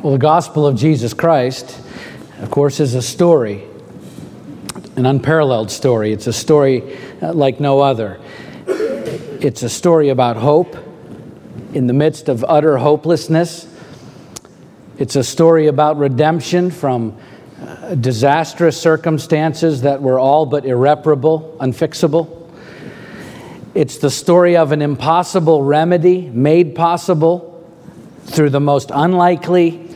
Well, the gospel of Jesus Christ, of course, is a story, an unparalleled story. It's a story uh, like no other. It's a story about hope in the midst of utter hopelessness. It's a story about redemption from uh, disastrous circumstances that were all but irreparable, unfixable. It's the story of an impossible remedy made possible through the most unlikely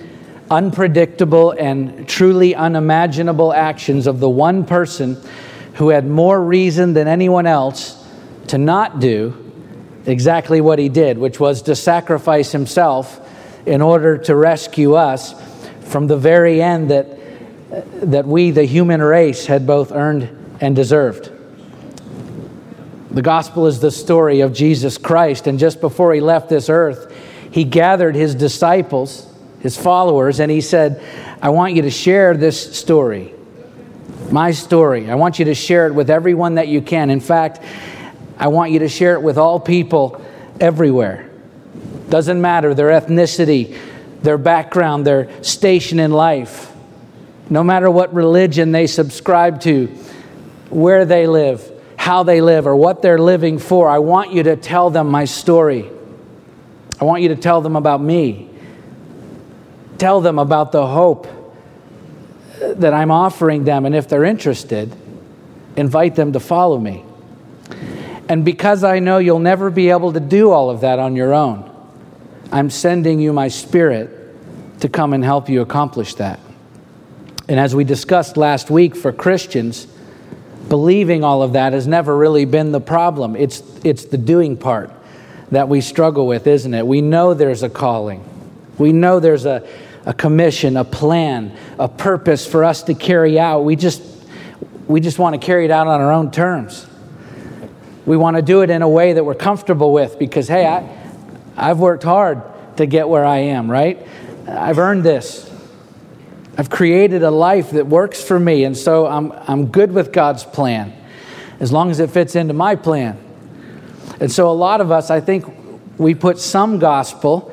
unpredictable, and truly unimaginable actions of the one person who had more reason than anyone else to not do exactly what he did, which was to sacrifice himself in order to rescue us from the very end that, that we, the human race, had both earned and deserved. The gospel is the story of Jesus Christ, and just before he left this earth, he gathered his disciples his followers, and he said, I want you to share this story, my story. I want you to share it with everyone that you can. In fact, I want you to share it with all people everywhere. Doesn't matter their ethnicity, their background, their station in life, no matter what religion they subscribe to, where they live, how they live, or what they're living for. I want you to tell them my story. I want you to tell them about me tell them about the hope that I'm offering them. And if they're interested, invite them to follow me. And because I know you'll never be able to do all of that on your own, I'm sending you my spirit to come and help you accomplish that. And as we discussed last week for Christians, believing all of that has never really been the problem. It's, it's the doing part that we struggle with, isn't it? We know there's a calling, we know there's a, a commission, a plan, a purpose for us to carry out. We just, we just want to carry it out on our own terms. We want to do it in a way that we're comfortable with because, hey, I, I've worked hard to get where I am, right? I've earned this. I've created a life that works for me, and so I'm, I'm good with God's plan as long as it fits into my plan. And so, a lot of us, I think, we put some gospel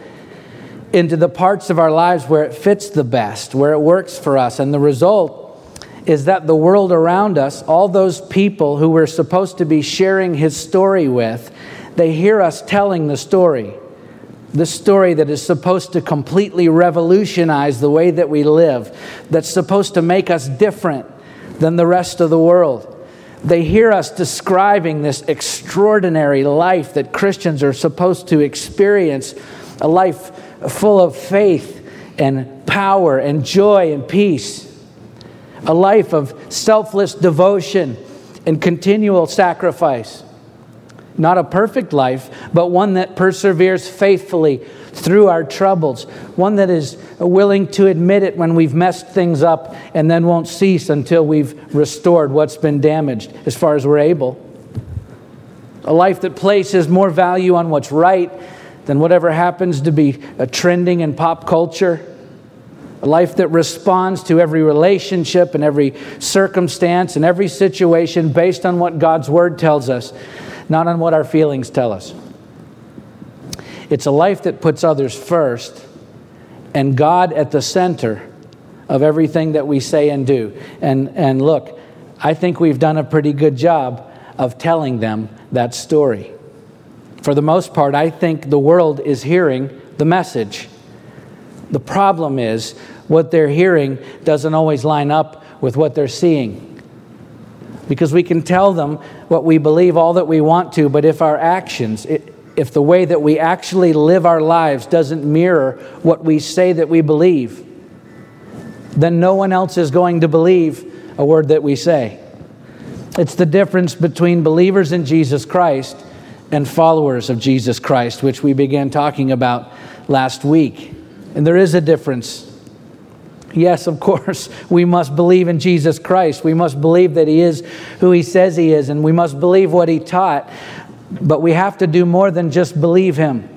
into the parts of our lives where it fits the best, where it works for us. And the result is that the world around us, all those people who we're supposed to be sharing his story with, they hear us telling the story. The story that is supposed to completely revolutionize the way that we live, that's supposed to make us different than the rest of the world. They hear us describing this extraordinary life that Christians are supposed to experience a life full of faith and power and joy and peace. A life of selfless devotion and continual sacrifice. Not a perfect life, but one that perseveres faithfully through our troubles. One that is willing to admit it when we've messed things up and then won't cease until we've restored what's been damaged as far as we're able. A life that places more value on what's right than whatever happens to be trending in pop culture. A life that responds to every relationship and every circumstance and every situation based on what God's Word tells us, not on what our feelings tell us. It's a life that puts others first and God at the center of everything that we say and do. And, and look, I think we've done a pretty good job of telling them that story. For the most part, I think the world is hearing the message. The problem is, what they're hearing doesn't always line up with what they're seeing. Because we can tell them what we believe all that we want to, but if our actions, if the way that we actually live our lives doesn't mirror what we say that we believe, then no one else is going to believe a word that we say. It's the difference between believers in Jesus Christ and followers of Jesus Christ, which we began talking about last week. And there is a difference. Yes, of course, we must believe in Jesus Christ. We must believe that He is who He says He is, and we must believe what He taught. But we have to do more than just believe Him.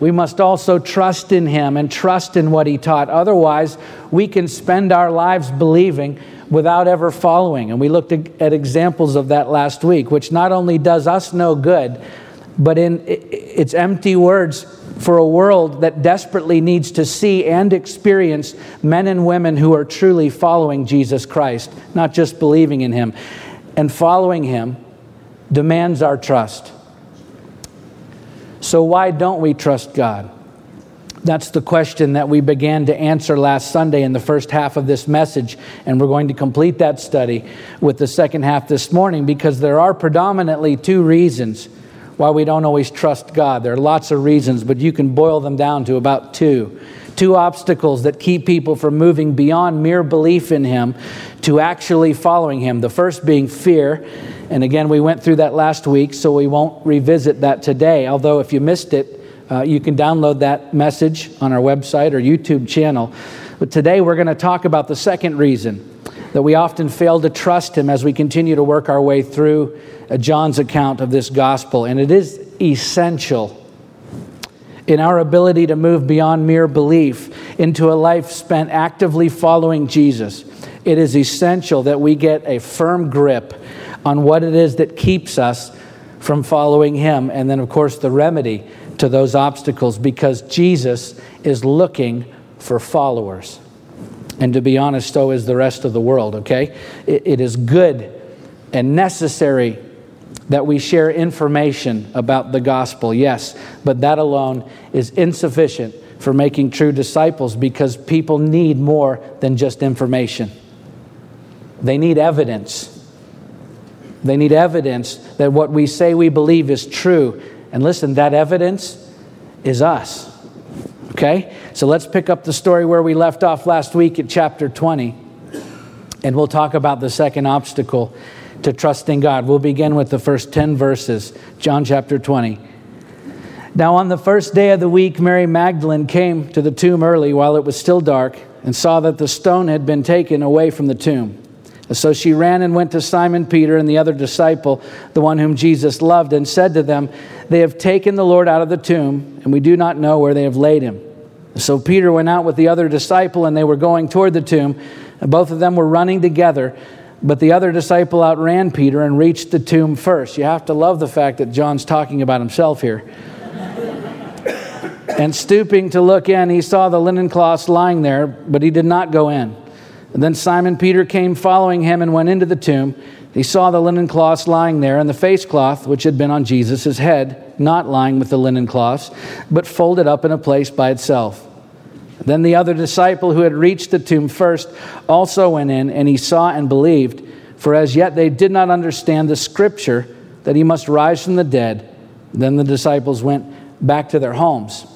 We must also trust in Him and trust in what He taught. Otherwise, we can spend our lives believing without ever following. And we looked at examples of that last week, which not only does us no good, but in its empty words for a world that desperately needs to see and experience men and women who are truly following Jesus Christ, not just believing in Him. And following Him demands our trust. So, why don't we trust God? That's the question that we began to answer last Sunday in the first half of this message. And we're going to complete that study with the second half this morning because there are predominantly two reasons why we don't always trust God. There are lots of reasons, but you can boil them down to about two. Two obstacles that keep people from moving beyond mere belief in Him to actually following Him. The first being fear. And again, we went through that last week, so we won't revisit that today. Although, if you missed it, uh, you can download that message on our website or YouTube channel. But today we're going to talk about the second reason that we often fail to trust Him as we continue to work our way through uh, John's account of this gospel. And it is essential in our ability to move beyond mere belief into a life spent actively following Jesus. It is essential that we get a firm grip on what it is that keeps us from following Him. And then, of course, the remedy to those obstacles because Jesus is looking for followers. And to be honest, so is the rest of the world, okay? it, it is good and necessary that we share information about the gospel, yes, but that alone is insufficient for making true disciples because people need more than just information. They need evidence. They need evidence that what we say we believe is true and listen, that evidence is us. Okay? So let's pick up the story where we left off last week at chapter 20. And we'll talk about the second obstacle to trusting God. We'll begin with the first 10 verses, John chapter 20. Now, on the first day of the week, Mary Magdalene came to the tomb early while it was still dark and saw that the stone had been taken away from the tomb. So she ran and went to Simon Peter and the other disciple, the one whom Jesus loved, and said to them, They have taken the Lord out of the tomb, and we do not know where they have laid him. So Peter went out with the other disciple, and they were going toward the tomb. Both of them were running together, but the other disciple outran Peter and reached the tomb first. You have to love the fact that John's talking about himself here. and stooping to look in, he saw the linen cloths lying there, but he did not go in. And then Simon Peter came following him and went into the tomb. He saw the linen cloths lying there, and the face cloth which had been on Jesus' head, not lying with the linen cloths, but folded up in a place by itself. Then the other disciple who had reached the tomb first also went in, and he saw and believed, for as yet they did not understand the scripture that he must rise from the dead. Then the disciples went back to their homes.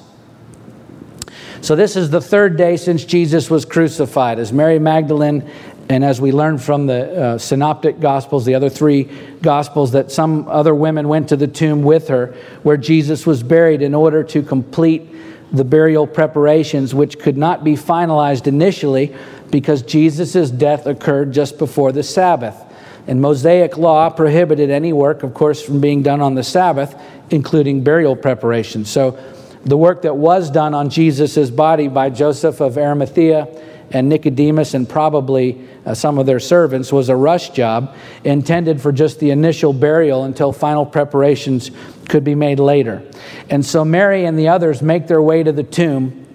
So, this is the third day since Jesus was crucified. As Mary Magdalene, and as we learn from the uh, Synoptic Gospels, the other three Gospels, that some other women went to the tomb with her where Jesus was buried in order to complete the burial preparations, which could not be finalized initially because Jesus' death occurred just before the Sabbath. And Mosaic law prohibited any work, of course, from being done on the Sabbath, including burial preparations. So, the work that was done on Jesus' body by Joseph of Arimathea and Nicodemus and probably uh, some of their servants was a rush job intended for just the initial burial until final preparations could be made later. And so Mary and the others make their way to the tomb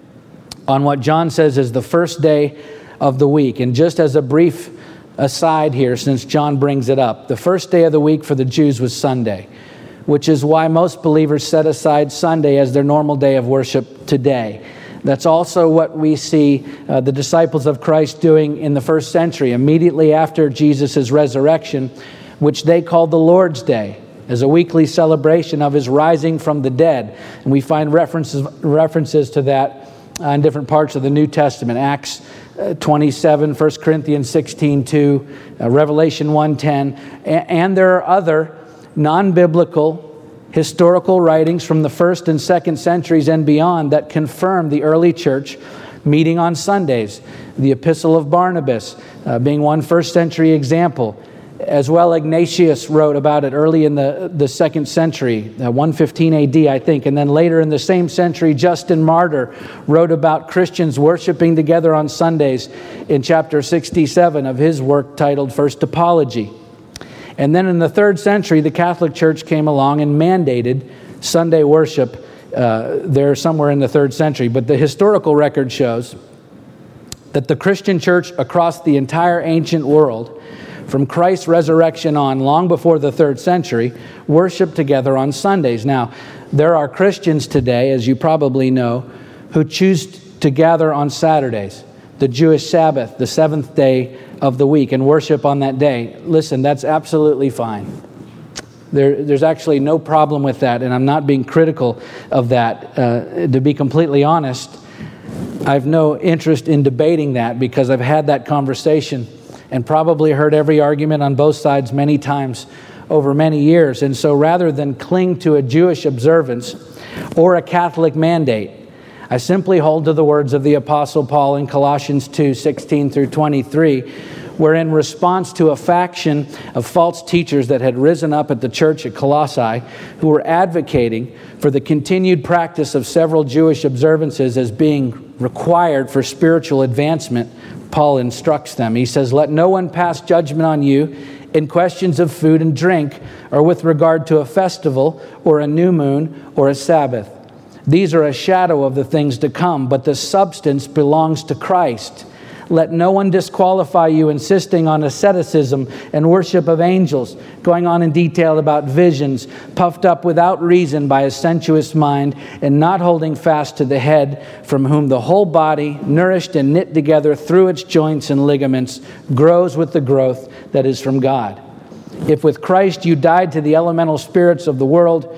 on what John says is the first day of the week. And just as a brief aside here, since John brings it up, the first day of the week for the Jews was Sunday which is why most believers set aside Sunday as their normal day of worship today. That's also what we see uh, the disciples of Christ doing in the first century, immediately after Jesus' resurrection, which they called the Lord's Day as a weekly celebration of his rising from the dead. And we find references, references to that in different parts of the New Testament Acts uh, 27, 1 Corinthians 16 2, uh, Revelation 1 10, and, and there are other non biblical historical writings from the first and second centuries and beyond that confirm the early church meeting on Sundays. The Epistle of Barnabas uh, being one first century example. As well, Ignatius wrote about it early in the, the second century, uh, 115 AD, I think. And then later in the same century, Justin Martyr wrote about Christians worshiping together on Sundays in chapter 67 of his work titled First Apology. And then in the third century, the Catholic Church came along and mandated Sunday worship Uh, they're somewhere in the third century, but the historical record shows that the Christian church across the entire ancient world, from Christ's resurrection on, long before the third century, worshiped together on Sundays. Now, there are Christians today, as you probably know, who choose to gather on Saturdays, the Jewish Sabbath, the seventh day of the week, and worship on that day. Listen, that's absolutely fine. There, there's actually no problem with that, and I'm not being critical of that. Uh, to be completely honest, I've no interest in debating that because I've had that conversation and probably heard every argument on both sides many times over many years. And so rather than cling to a Jewish observance or a Catholic mandate, I simply hold to the words of the Apostle Paul in Colossians 2 16 through 23 where, in response to a faction of false teachers that had risen up at the church at Colossae, who were advocating for the continued practice of several Jewish observances as being required for spiritual advancement, Paul instructs them. He says, Let no one pass judgment on you in questions of food and drink, or with regard to a festival, or a new moon, or a Sabbath. These are a shadow of the things to come, but the substance belongs to Christ. Let no one disqualify you insisting on asceticism and worship of angels, going on in detail about visions, puffed up without reason by a sensuous mind, and not holding fast to the head, from whom the whole body, nourished and knit together through its joints and ligaments, grows with the growth that is from God. If with Christ you died to the elemental spirits of the world,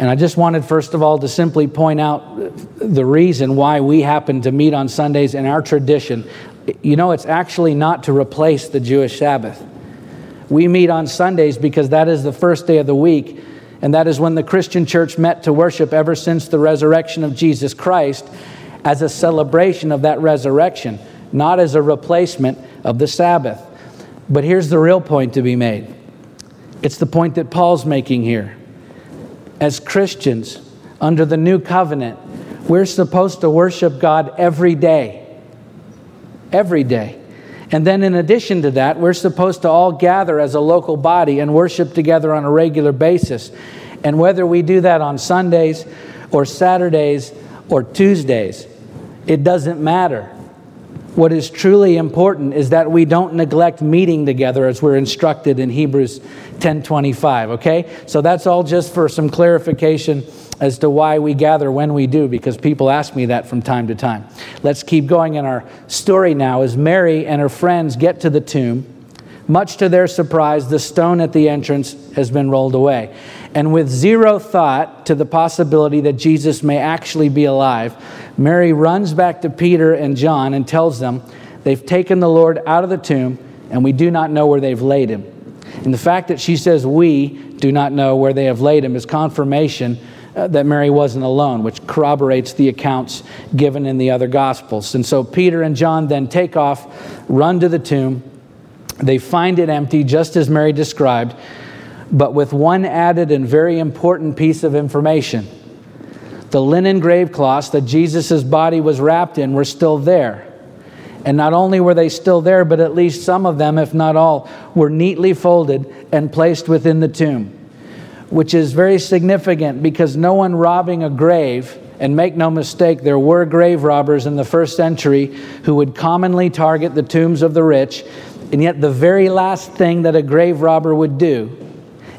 And I just wanted, first of all, to simply point out the reason why we happen to meet on Sundays in our tradition. You know, it's actually not to replace the Jewish Sabbath. We meet on Sundays because that is the first day of the week, and that is when the Christian church met to worship ever since the resurrection of Jesus Christ as a celebration of that resurrection, not as a replacement of the Sabbath. But here's the real point to be made it's the point that Paul's making here as Christians under the new covenant, we're supposed to worship God every day. Every day. And then, in addition to that, we're supposed to all gather as a local body and worship together on a regular basis. And whether we do that on Sundays or Saturdays or Tuesdays, it doesn't matter. What is truly important is that we don't neglect meeting together as we're instructed in Hebrews 10:25, okay? So that's all just for some clarification as to why we gather when we do because people ask me that from time to time. Let's keep going in our story now as Mary and her friends get to the tomb. Much to their surprise, the stone at the entrance has been rolled away. And with zero thought to the possibility that Jesus may actually be alive, Mary runs back to Peter and John and tells them they've taken the Lord out of the tomb and we do not know where they've laid him. And the fact that she says, We do not know where they have laid him, is confirmation uh, that Mary wasn't alone, which corroborates the accounts given in the other Gospels. And so Peter and John then take off, run to the tomb. They find it empty, just as Mary described, but with one added and very important piece of information. The linen grave cloths that Jesus' body was wrapped in were still there. And not only were they still there, but at least some of them, if not all, were neatly folded and placed within the tomb, which is very significant because no one robbing a grave, and make no mistake, there were grave robbers in the first century who would commonly target the tombs of the rich, and yet the very last thing that a grave robber would do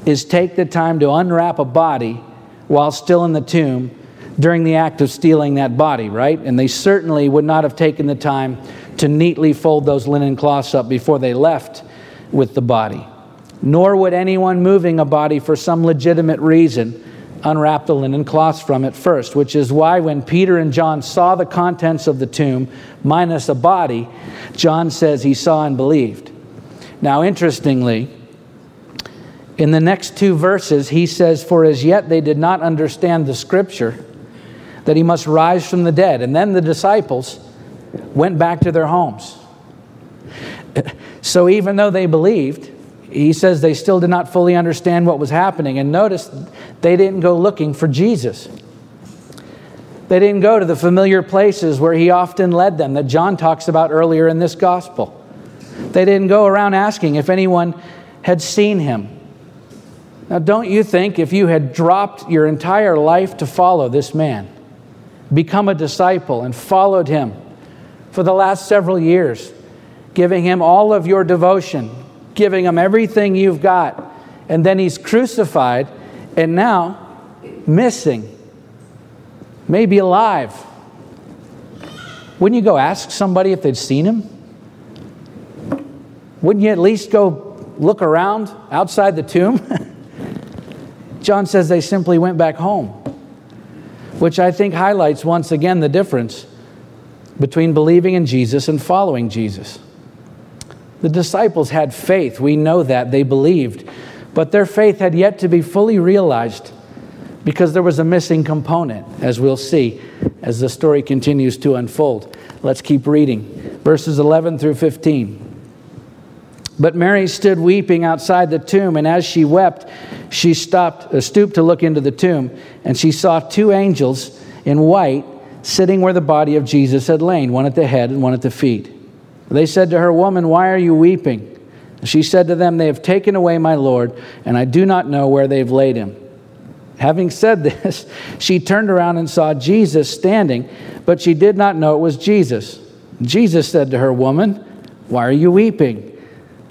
is take the time to unwrap a body while still in the tomb during the act of stealing that body, right? And they certainly would not have taken the time to neatly fold those linen cloths up before they left with the body. Nor would anyone moving a body for some legitimate reason unwrap the linen cloths from it first, which is why when Peter and John saw the contents of the tomb, minus a body, John says he saw and believed. Now, interestingly, in the next two verses, he says, For as yet they did not understand the scripture that he must rise from the dead. And then the disciples went back to their homes. So even though they believed, he says they still did not fully understand what was happening. And notice they didn't go looking for Jesus. They didn't go to the familiar places where he often led them, that John talks about earlier in this gospel. They didn't go around asking if anyone had seen him. Now, don't you think if you had dropped your entire life to follow this man, become a disciple, and followed him for the last several years, giving him all of your devotion, giving him everything you've got, and then he's crucified and now missing, maybe alive. Wouldn't you go ask somebody if they'd seen him? Wouldn't you at least go look around outside the tomb? John says they simply went back home, which I think highlights once again the difference between believing in Jesus and following Jesus. The disciples had faith, we know that, they believed, but their faith had yet to be fully realized because there was a missing component, as we'll see as the story continues to unfold. Let's keep reading. Verses 11 through 15. But Mary stood weeping outside the tomb, and as she wept, she stopped, uh, stooped to look into the tomb, and she saw two angels in white sitting where the body of Jesus had lain, one at the head and one at the feet. They said to her, Woman, why are you weeping? She said to them, They have taken away my Lord, and I do not know where they've laid him. Having said this, she turned around and saw Jesus standing, but she did not know it was Jesus. Jesus said to her, Woman, why are you weeping?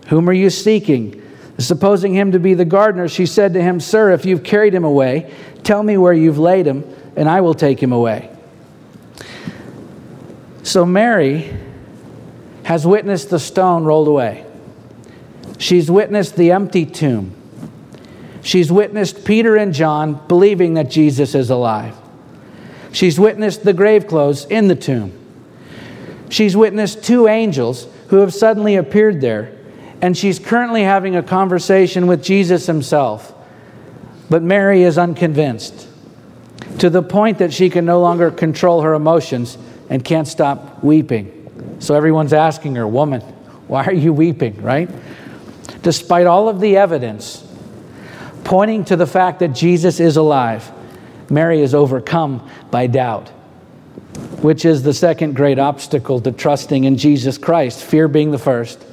Whom are you seeking? Supposing him to be the gardener, she said to him, Sir, if you've carried him away, tell me where you've laid him, and I will take him away. So Mary has witnessed the stone rolled away. She's witnessed the empty tomb. She's witnessed Peter and John believing that Jesus is alive. She's witnessed the grave clothes in the tomb. She's witnessed two angels who have suddenly appeared there and she's currently having a conversation with Jesus himself. But Mary is unconvinced to the point that she can no longer control her emotions and can't stop weeping. So everyone's asking her, Woman, why are you weeping, right? Despite all of the evidence pointing to the fact that Jesus is alive, Mary is overcome by doubt, which is the second great obstacle to trusting in Jesus Christ, fear being the first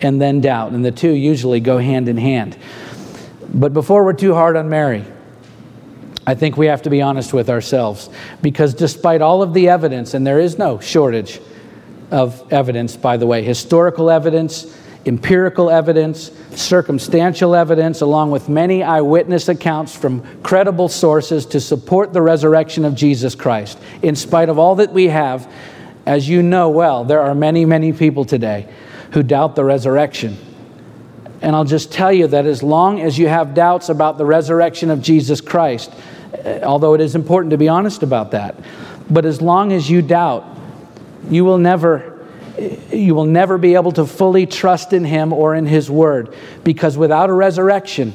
and then doubt. And the two usually go hand in hand. But before we're too hard on Mary, I think we have to be honest with ourselves because despite all of the evidence, and there is no shortage of evidence, by the way, historical evidence, empirical evidence, circumstantial evidence, along with many eyewitness accounts from credible sources to support the resurrection of Jesus Christ. In spite of all that we have, as you know well, there are many, many people today who doubt the resurrection. And I'll just tell you that as long as you have doubts about the resurrection of Jesus Christ, Uh, although it is important to be honest about that, but as long as you doubt, you will never you will never be able to fully trust in him or in his word because without a resurrection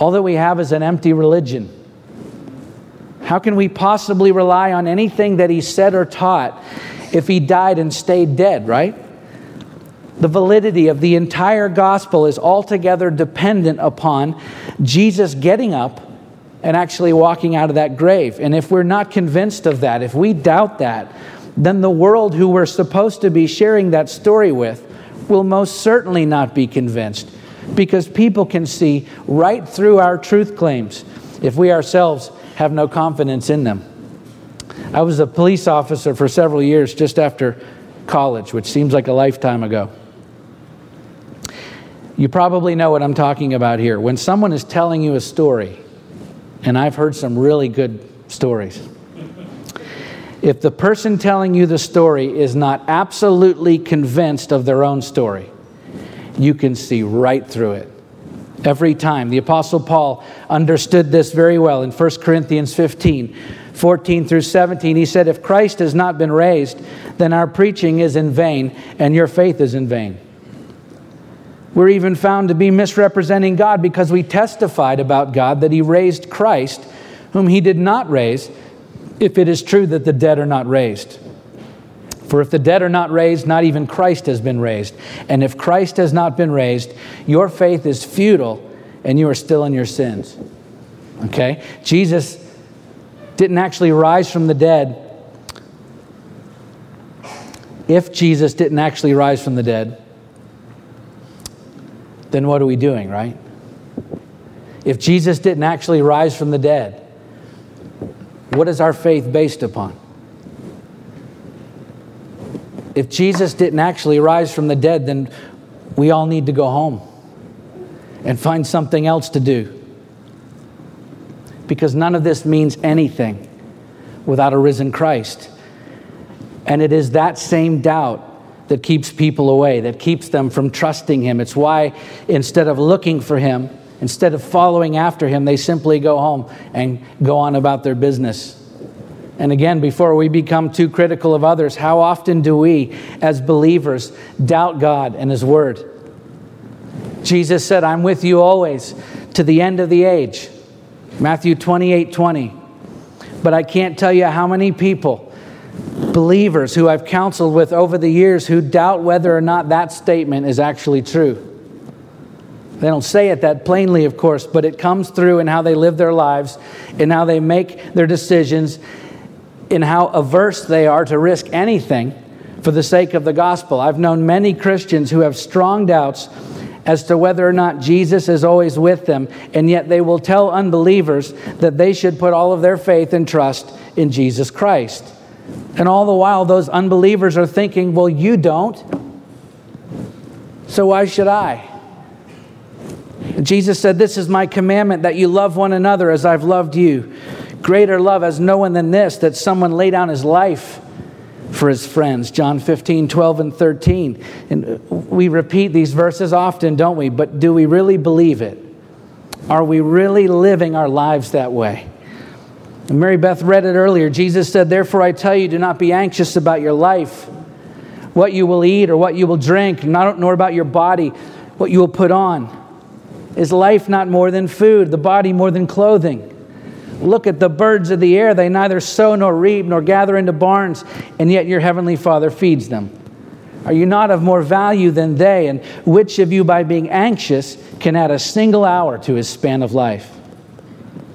all that we have is an empty religion. How can we possibly rely on anything that he said or taught if he died and stayed dead, right? The validity of the entire gospel is altogether dependent upon Jesus getting up and actually walking out of that grave. And if we're not convinced of that, if we doubt that, then the world who we're supposed to be sharing that story with will most certainly not be convinced because people can see right through our truth claims if we ourselves have no confidence in them. I was a police officer for several years just after college, which seems like a lifetime ago. You probably know what I'm talking about here. When someone is telling you a story, and I've heard some really good stories, if the person telling you the story is not absolutely convinced of their own story, you can see right through it. Every time. The Apostle Paul understood this very well in 1 Corinthians 15, 14 through 17. He said, If Christ has not been raised, then our preaching is in vain, and your faith is in vain. We're even found to be misrepresenting God because we testified about God that He raised Christ, whom He did not raise, if it is true that the dead are not raised. For if the dead are not raised, not even Christ has been raised. And if Christ has not been raised, your faith is futile and you are still in your sins. Okay? Jesus didn't actually rise from the dead. If Jesus didn't actually rise from the dead, then what are we doing, right? If Jesus didn't actually rise from the dead, what is our faith based upon? If Jesus didn't actually rise from the dead, then we all need to go home and find something else to do. Because none of this means anything without a risen Christ. And it is that same doubt that keeps people away, that keeps them from trusting Him. It's why instead of looking for Him, instead of following after Him, they simply go home and go on about their business. And again, before we become too critical of others, how often do we, as believers, doubt God and His Word? Jesus said, I'm with you always to the end of the age. Matthew 28 20. But I can't tell you how many people, believers who I've counseled with over the years, who doubt whether or not that statement is actually true. They don't say it that plainly, of course, but it comes through in how they live their lives, in how they make their decisions, in how averse they are to risk anything for the sake of the gospel. I've known many Christians who have strong doubts as to whether or not Jesus is always with them, and yet they will tell unbelievers that they should put all of their faith and trust in Jesus Christ. And all the while, those unbelievers are thinking, well, you don't, so why should I? Jesus said, This is my commandment that you love one another as I've loved you. Greater love has no one than this, that someone lay down his life for his friends. John 15, 12, and 13. And uh, we repeat these verses often, don't we? But do we really believe it? Are we really living our lives that way? And Mary Beth read it earlier. Jesus said, Therefore I tell you, do not be anxious about your life, what you will eat or what you will drink, nor about your body, what you will put on. Is life not more than food, the body more than clothing? Look at the birds of the air. They neither sow nor reap nor gather into barns, and yet your heavenly Father feeds them. Are you not of more value than they? And which of you, by being anxious, can add a single hour to his span of life?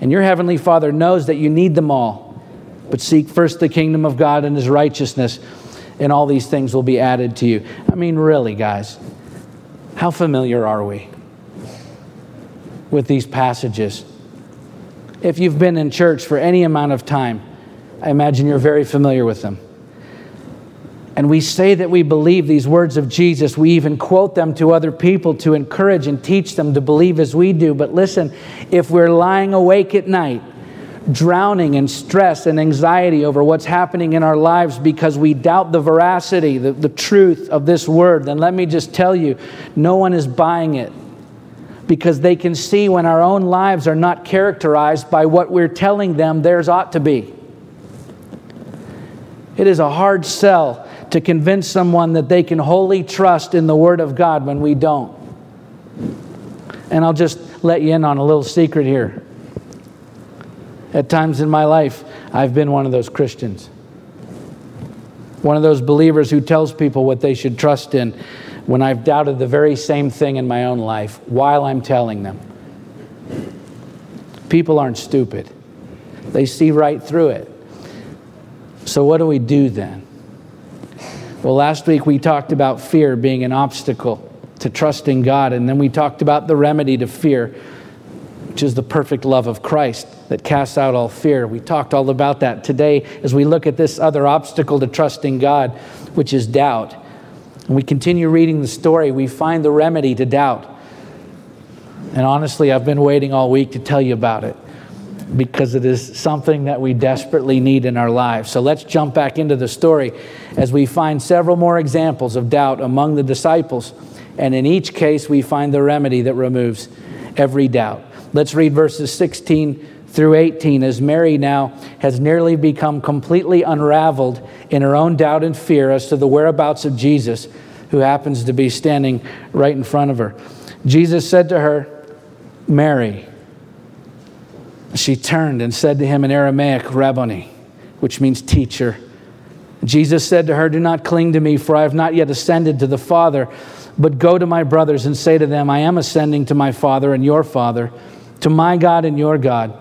and your heavenly Father knows that you need them all. But seek first the kingdom of God and His righteousness, and all these things will be added to you. I mean, really, guys, how familiar are we? with these passages. If you've been in church for any amount of time, I imagine you're very familiar with them. And we say that we believe these words of Jesus. We even quote them to other people to encourage and teach them to believe as we do. But listen, if we're lying awake at night, drowning in stress and anxiety over what's happening in our lives because we doubt the veracity, the, the truth of this word, then let me just tell you no one is buying it because they can see when our own lives are not characterized by what we're telling them theirs ought to be. It is a hard sell to convince someone that they can wholly trust in the Word of God when we don't. And I'll just let you in on a little secret here. At times in my life, I've been one of those Christians. One of those believers who tells people what they should trust in when I've doubted the very same thing in my own life while I'm telling them. People aren't stupid, they see right through it. So, what do we do then? Well, last week we talked about fear being an obstacle to trusting God, and then we talked about the remedy to fear, which is the perfect love of Christ that casts out all fear. We talked all about that today as we look at this other obstacle to trusting God, which is doubt. And we continue reading the story, we find the remedy to doubt. And honestly, I've been waiting all week to tell you about it. because it is something that we desperately need in our lives. So let's jump back into the story as we find several more examples of doubt among the disciples. And in each case, we find the remedy that removes every doubt. Let's read verses 16 through 18 as Mary now has nearly become completely unraveled in her own doubt and fear as to the whereabouts of Jesus, who happens to be standing right in front of her. Jesus said to her, Mary. She turned and said to him in Aramaic, Rabboni, which means teacher. Jesus said to her, Do not cling to me, for I have not yet ascended to the Father, but go to my brothers and say to them, I am ascending to my Father and your Father, to my God and your God.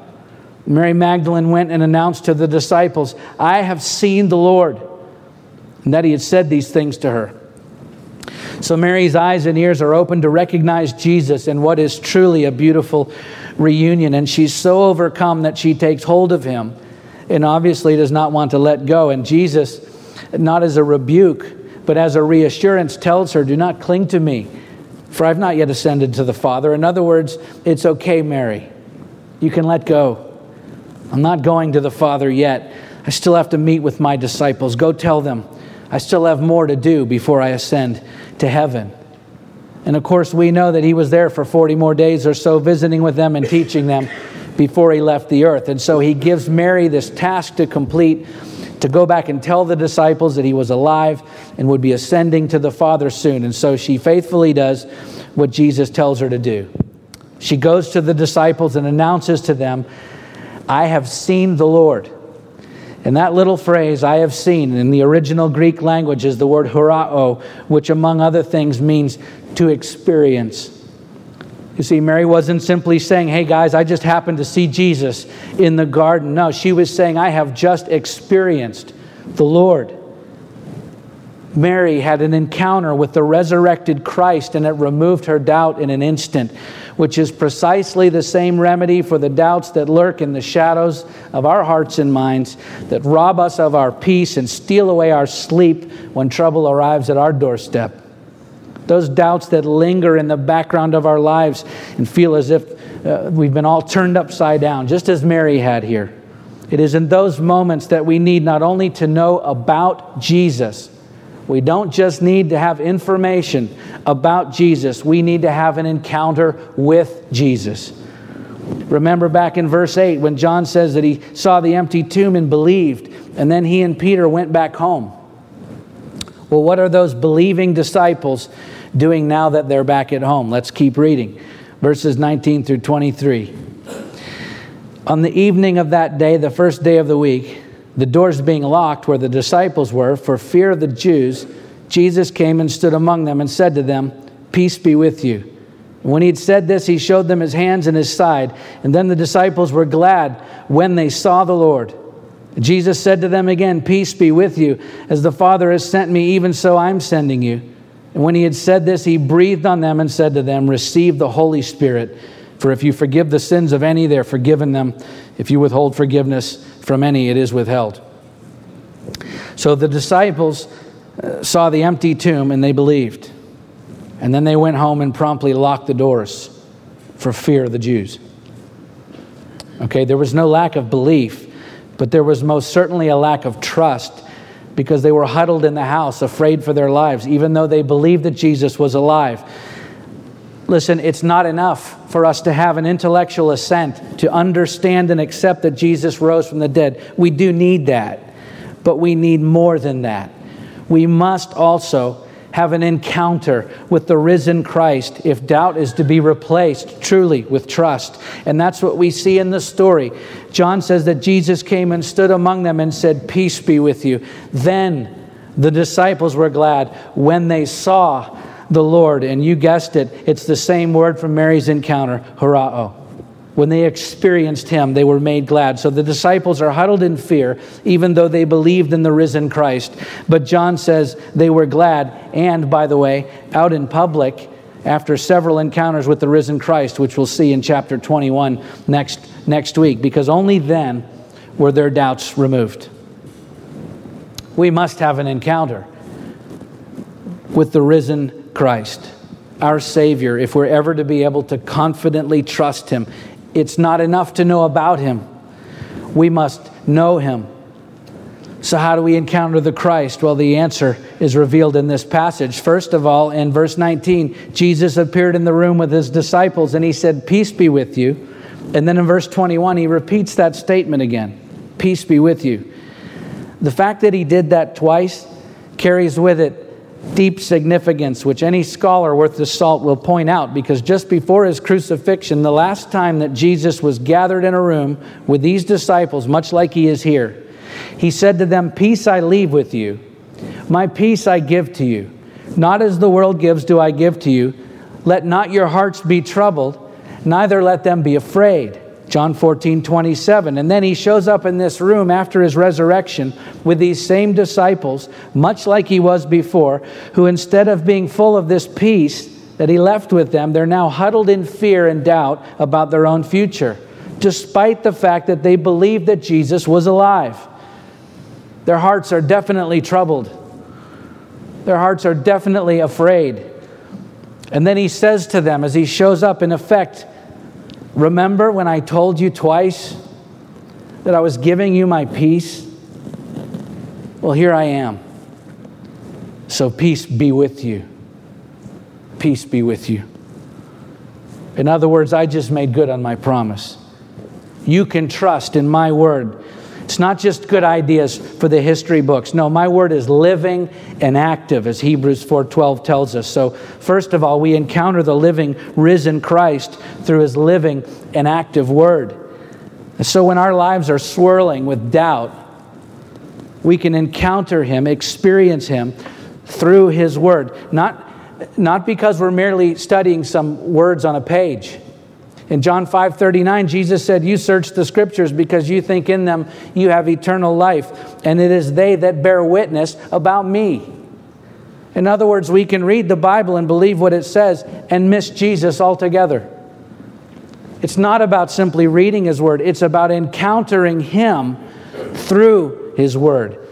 Mary Magdalene went and announced to the disciples, I have seen the Lord, and that he had said these things to her. So Mary's eyes and ears are open to recognize Jesus in what is truly a beautiful reunion. And she's so overcome that she takes hold of him and obviously does not want to let go. And Jesus, not as a rebuke, but as a reassurance, tells her, Do not cling to me, for I've not yet ascended to the Father. In other words, it's okay, Mary. You can let go. I'm not going to the Father yet. I still have to meet with my disciples. Go tell them. I still have more to do before I ascend to heaven. And of course, we know that he was there for 40 more days or so, visiting with them and teaching them before he left the earth. And so he gives Mary this task to complete to go back and tell the disciples that he was alive and would be ascending to the Father soon. And so she faithfully does what Jesus tells her to do. She goes to the disciples and announces to them, I have seen the Lord. And that little phrase, I have seen, in the original Greek language is the word horao, which among other things means to experience. You see, Mary wasn't simply saying, Hey guys, I just happened to see Jesus in the garden. No, she was saying, I have just experienced the Lord. Mary had an encounter with the resurrected Christ and it removed her doubt in an instant which is precisely the same remedy for the doubts that lurk in the shadows of our hearts and minds, that rob us of our peace and steal away our sleep when trouble arrives at our doorstep. Those doubts that linger in the background of our lives and feel as if uh, we've been all turned upside down, just as Mary had here. It is in those moments that we need not only to know about Jesus, we don't just need to have information about Jesus, we need to have an encounter with Jesus. Remember back in verse 8 when John says that he saw the empty tomb and believed, and then he and Peter went back home. Well, what are those believing disciples doing now that they're back at home? Let's keep reading. Verses 19 through 23. On the evening of that day, the first day of the week, the doors being locked where the disciples were, for fear of the Jews, Jesus came and stood among them and said to them, Peace be with you. When he had said this, he showed them his hands and his side. And then the disciples were glad when they saw the Lord. Jesus said to them again, Peace be with you. As the Father has sent me, even so I'm sending you. And when he had said this, he breathed on them and said to them, Receive the Holy Spirit. For if you forgive the sins of any, they're forgiven them. If you withhold forgiveness from any, it is withheld. So the disciples uh, saw the empty tomb and they believed. And then they went home and promptly locked the doors for fear of the Jews. Okay, there was no lack of belief, but there was most certainly a lack of trust because they were huddled in the house, afraid for their lives, even though they believed that Jesus was alive. Listen, it's not enough for us to have an intellectual assent to understand and accept that Jesus rose from the dead. We do need that, but we need more than that. We must also have an encounter with the risen Christ if doubt is to be replaced truly with trust. And that's what we see in the story. John says that Jesus came and stood among them and said, Peace be with you. Then the disciples were glad when they saw the Lord. And you guessed it, it's the same word from Mary's encounter, horao. When they experienced him, they were made glad. So the disciples are huddled in fear, even though they believed in the risen Christ. But John says they were glad. And by the way, out in public, after several encounters with the risen Christ, which we'll see in chapter 21 next, next week, because only then were their doubts removed. We must have an encounter with the risen Christ, our Savior, if we're ever to be able to confidently trust Him. It's not enough to know about Him, we must know him. So, how do we encounter the Christ? Well, the answer is revealed in this passage. First of all, in verse 19, Jesus appeared in the room with his disciples and he said, Peace be with you. And then in verse 21, he repeats that statement again Peace be with you. The fact that he did that twice carries with it deep significance, which any scholar worth the salt will point out, because just before his crucifixion, the last time that Jesus was gathered in a room with these disciples, much like he is here, he said to them, Peace I leave with you, my peace I give to you. Not as the world gives, do I give to you. Let not your hearts be troubled, neither let them be afraid. John 14, 27. And then he shows up in this room after his resurrection with these same disciples, much like he was before, who instead of being full of this peace that he left with them, they're now huddled in fear and doubt about their own future, despite the fact that they believed that Jesus was alive. Their hearts are definitely troubled, their hearts are definitely afraid. And then he says to them, as he shows up, in effect, Remember when I told you twice that I was giving you my peace? Well, here I am. So peace be with you. Peace be with you. In other words, I just made good on my promise. You can trust in my word it's not just good ideas for the history books. No, my word is living and active as Hebrews 4:12 tells us. So, first of all, we encounter the living risen Christ through his living and active word. So when our lives are swirling with doubt, we can encounter him, experience him through his word. Not not because we're merely studying some words on a page in John 5 39, Jesus said, You search the scriptures because you think in them you have eternal life, and it is they that bear witness about me. In other words, we can read the Bible and believe what it says and miss Jesus altogether. It's not about simply reading His Word, it's about encountering Him through His Word.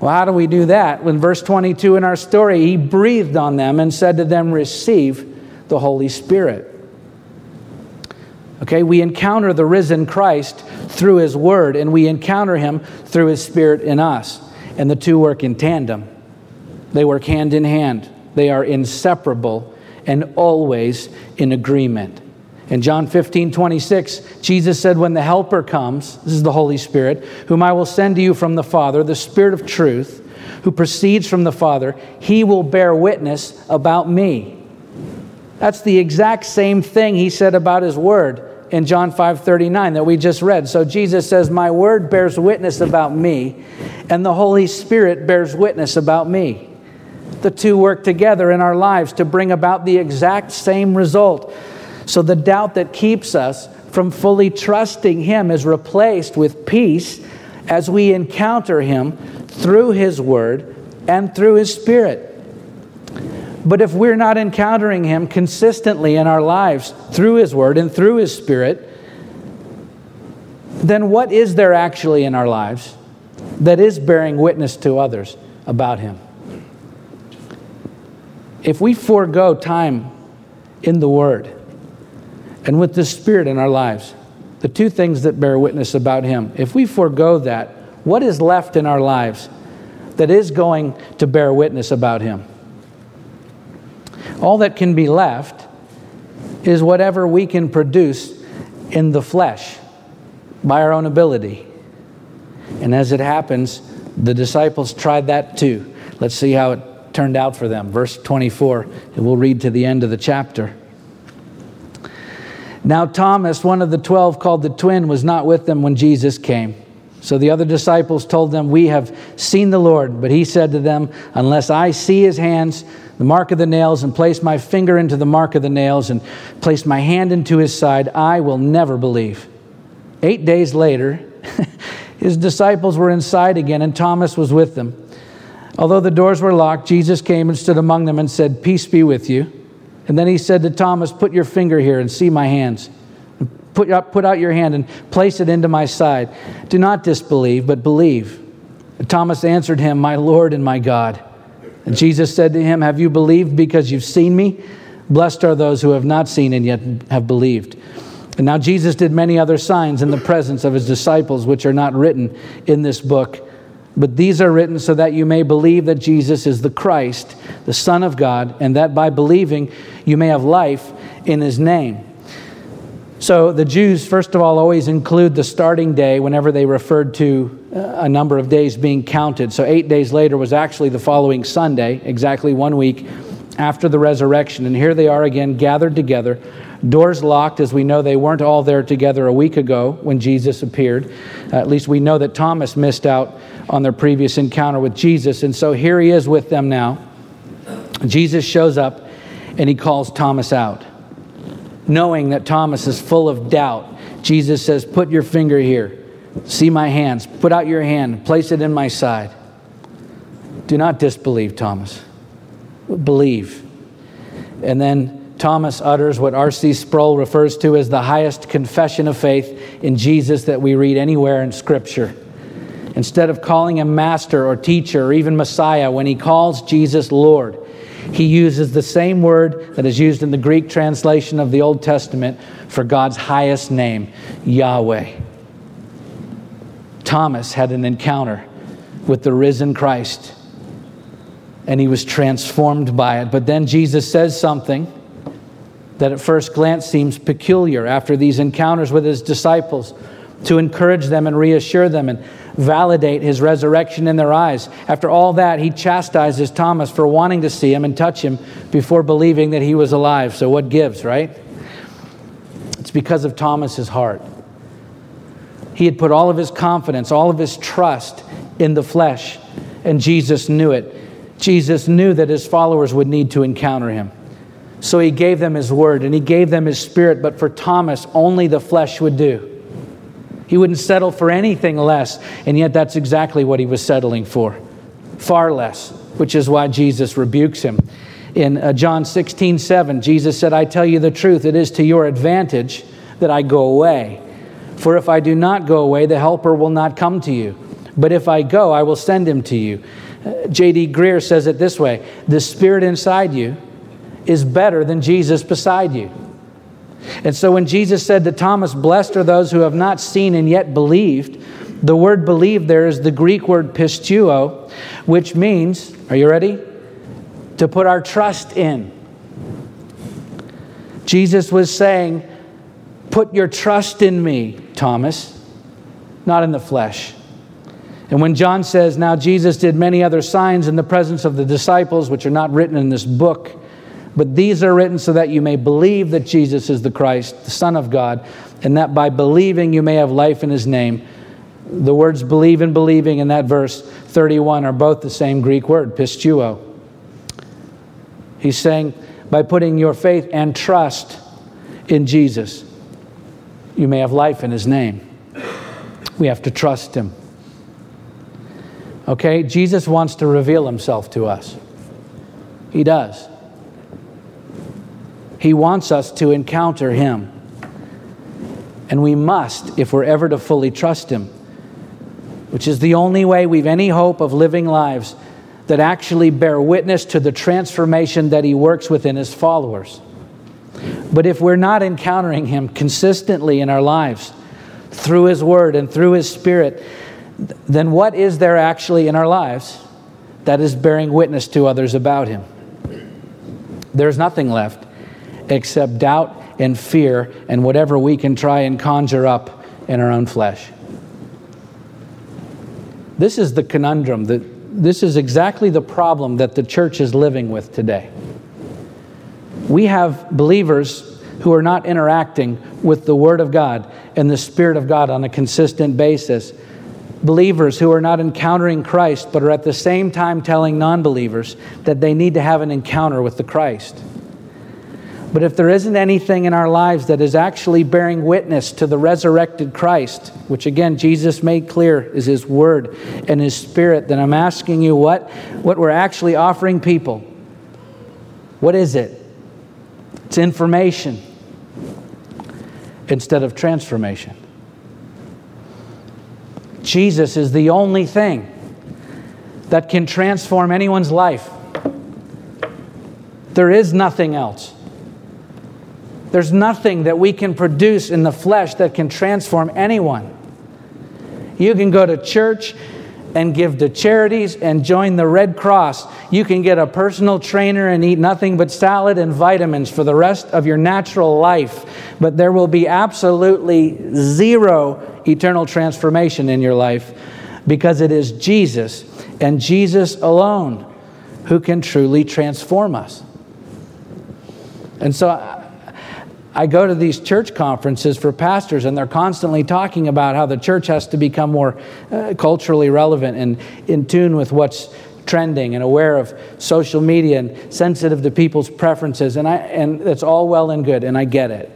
Well, how do we do that? When verse 22 in our story, He breathed on them and said to them, Receive the Holy Spirit. Okay, we encounter the risen Christ through his word, and we encounter him through his spirit in us. And the two work in tandem, they work hand in hand. They are inseparable and always in agreement. In John 15, 26, Jesus said, When the Helper comes, this is the Holy Spirit, whom I will send to you from the Father, the Spirit of truth, who proceeds from the Father, he will bear witness about me. That's the exact same thing he said about his word in John 5:39 that we just read. So Jesus says, "My word bears witness about me, and the Holy Spirit bears witness about me." The two work together in our lives to bring about the exact same result. So the doubt that keeps us from fully trusting him is replaced with peace as we encounter him through his word and through his spirit. But if we're not encountering Him consistently in our lives through His Word and through His Spirit, then what is there actually in our lives that is bearing witness to others about Him? If we forego time in the Word and with the Spirit in our lives, the two things that bear witness about Him, if we forego that, what is left in our lives that is going to bear witness about Him? All that can be left is whatever we can produce in the flesh by our own ability. And as it happens, the disciples tried that too. Let's see how it turned out for them. Verse 24, and we'll read to the end of the chapter. Now, Thomas, one of the twelve called the twin, was not with them when Jesus came. So the other disciples told them, We have seen the Lord. But he said to them, Unless I see his hands, the mark of the nails, and place my finger into the mark of the nails, and place my hand into his side, I will never believe. Eight days later, his disciples were inside again, and Thomas was with them. Although the doors were locked, Jesus came and stood among them and said, Peace be with you. And then he said to Thomas, Put your finger here and see my hands. Put, up, put out your hand and place it into my side. Do not disbelieve, but believe. Thomas answered him, My Lord and my God. And Jesus said to him, Have you believed because you've seen me? Blessed are those who have not seen and yet have believed. And now Jesus did many other signs in the presence of his disciples, which are not written in this book. But these are written so that you may believe that Jesus is the Christ, the Son of God, and that by believing you may have life in his name. So the Jews, first of all, always include the starting day whenever they referred to uh, a number of days being counted. So eight days later was actually the following Sunday, exactly one week after the resurrection. And here they are again gathered together Doors locked, as we know they weren't all there together a week ago when Jesus appeared. Uh, at least we know that Thomas missed out on their previous encounter with Jesus. And so here he is with them now. Jesus shows up and he calls Thomas out. Knowing that Thomas is full of doubt, Jesus says, Put your finger here. See my hands. Put out your hand. Place it in my side. Do not disbelieve, Thomas. Believe. And then Thomas utters what R.C. Sproul refers to as the highest confession of faith in Jesus that we read anywhere in Scripture. Instead of calling him master or teacher or even Messiah, when he calls Jesus Lord, he uses the same word that is used in the Greek translation of the Old Testament for God's highest name, Yahweh. Thomas had an encounter with the risen Christ, and he was transformed by it. But then Jesus says something that at first glance seems peculiar after these encounters with his disciples to encourage them and reassure them and validate his resurrection in their eyes. After all that, he chastises Thomas for wanting to see him and touch him before believing that he was alive. So, what gives, right? It's because of Thomas's heart. He had put all of his confidence, all of his trust in the flesh, and Jesus knew it. Jesus knew that his followers would need to encounter him. So he gave them his word and he gave them his spirit, but for Thomas, only the flesh would do. He wouldn't settle for anything less, and yet that's exactly what he was settling for far less, which is why Jesus rebukes him. In uh, John 16, 7, Jesus said, I tell you the truth, it is to your advantage that I go away. For if I do not go away, the Helper will not come to you. But if I go, I will send him to you. Uh, J.D. Greear says it this way The Spirit inside you is better than Jesus beside you. And so when Jesus said to Thomas, Blessed are those who have not seen and yet believed, the word believe there is the Greek word pisteuo, which means, are you ready? To put our trust in. Jesus was saying, Put your trust in me, Thomas, not in the flesh. And when John says, Now Jesus did many other signs in the presence of the disciples, which are not written in this book, but these are written so that you may believe that Jesus is the Christ, the Son of God, and that by believing you may have life in his name. The words believe and believing in that verse 31 are both the same Greek word, pisteuo. He's saying, by putting your faith and trust in Jesus, you may have life in his name. We have to trust him. Okay? Jesus wants to reveal himself to us. He does. He wants us to encounter Him. And we must, if we're ever to fully trust Him, which is the only way we've any hope of living lives that actually bear witness to the transformation that He works within His followers. But if we're not encountering Him consistently in our lives, through His Word and through His Spirit, then what is there actually in our lives that is bearing witness to others about Him? There's nothing left except doubt and fear and whatever we can try and conjure up in our own flesh. This is the conundrum. That this is exactly the problem that the church is living with today. We have believers who are not interacting with the Word of God and the Spirit of God on a consistent basis. Believers who are not encountering Christ, but are at the same time telling non believers that they need to have an encounter with the Christ. But if there isn't anything in our lives that is actually bearing witness to the resurrected Christ, which again Jesus made clear is his word and his spirit, then I'm asking you what, what we're actually offering people. What is it? It's information instead of transformation. Jesus is the only thing that can transform anyone's life. There is nothing else. There's nothing that we can produce in the flesh that can transform anyone. You can go to church and give to charities and join the Red Cross. You can get a personal trainer and eat nothing but salad and vitamins for the rest of your natural life. But there will be absolutely zero eternal transformation in your life because it is Jesus and Jesus alone who can truly transform us. And so I go to these church conferences for pastors, and they're constantly talking about how the church has to become more uh, culturally relevant and in tune with what's trending and aware of social media and sensitive to people's preferences. And, I, and it's all well and good, and I get it.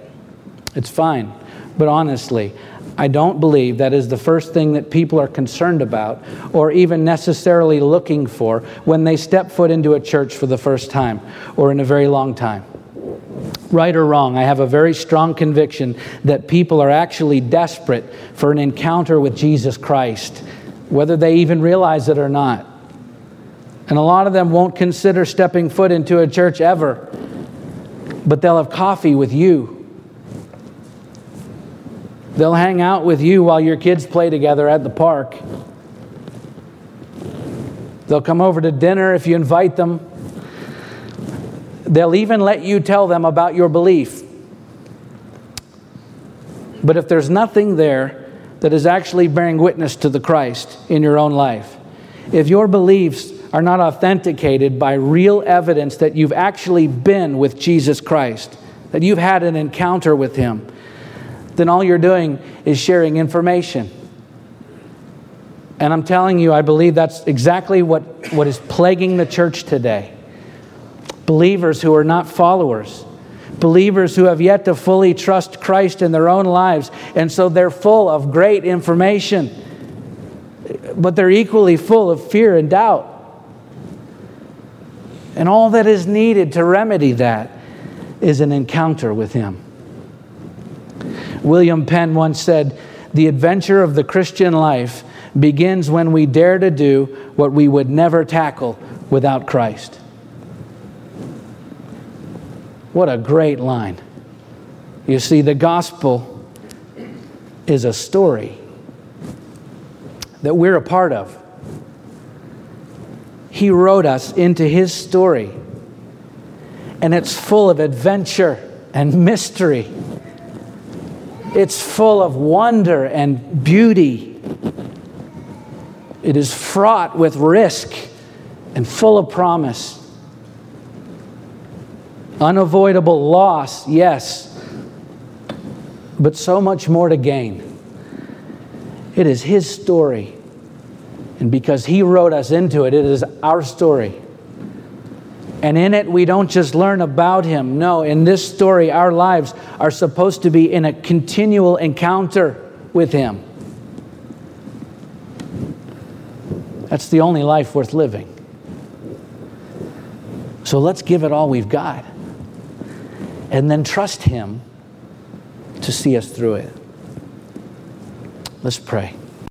It's fine. But honestly, I don't believe that is the first thing that people are concerned about or even necessarily looking for when they step foot into a church for the first time or in a very long time right or wrong, I have a very strong conviction that people are actually desperate for an encounter with Jesus Christ, whether they even realize it or not. And a lot of them won't consider stepping foot into a church ever, but they'll have coffee with you. They'll hang out with you while your kids play together at the park. They'll come over to dinner if you invite them. They'll even let you tell them about your belief. But if there's nothing there that is actually bearing witness to the Christ in your own life, if your beliefs are not authenticated by real evidence that you've actually been with Jesus Christ, that you've had an encounter with Him, then all you're doing is sharing information. And I'm telling you, I believe that's exactly what, what is plaguing the church today believers who are not followers, believers who have yet to fully trust Christ in their own lives, and so they're full of great information, but they're equally full of fear and doubt. And all that is needed to remedy that is an encounter with Him. William Penn once said, The adventure of the Christian life begins when we dare to do what we would never tackle without Christ. What a great line. You see, the gospel is a story that we're a part of. He wrote us into his story, and it's full of adventure and mystery. It's full of wonder and beauty. It is fraught with risk and full of promise. Unavoidable loss, yes, but so much more to gain. It is His story. And because He wrote us into it, it is our story. And in it, we don't just learn about Him. No, in this story, our lives are supposed to be in a continual encounter with Him. That's the only life worth living. So let's give it all we've got and then trust Him to see us through it. Let's pray.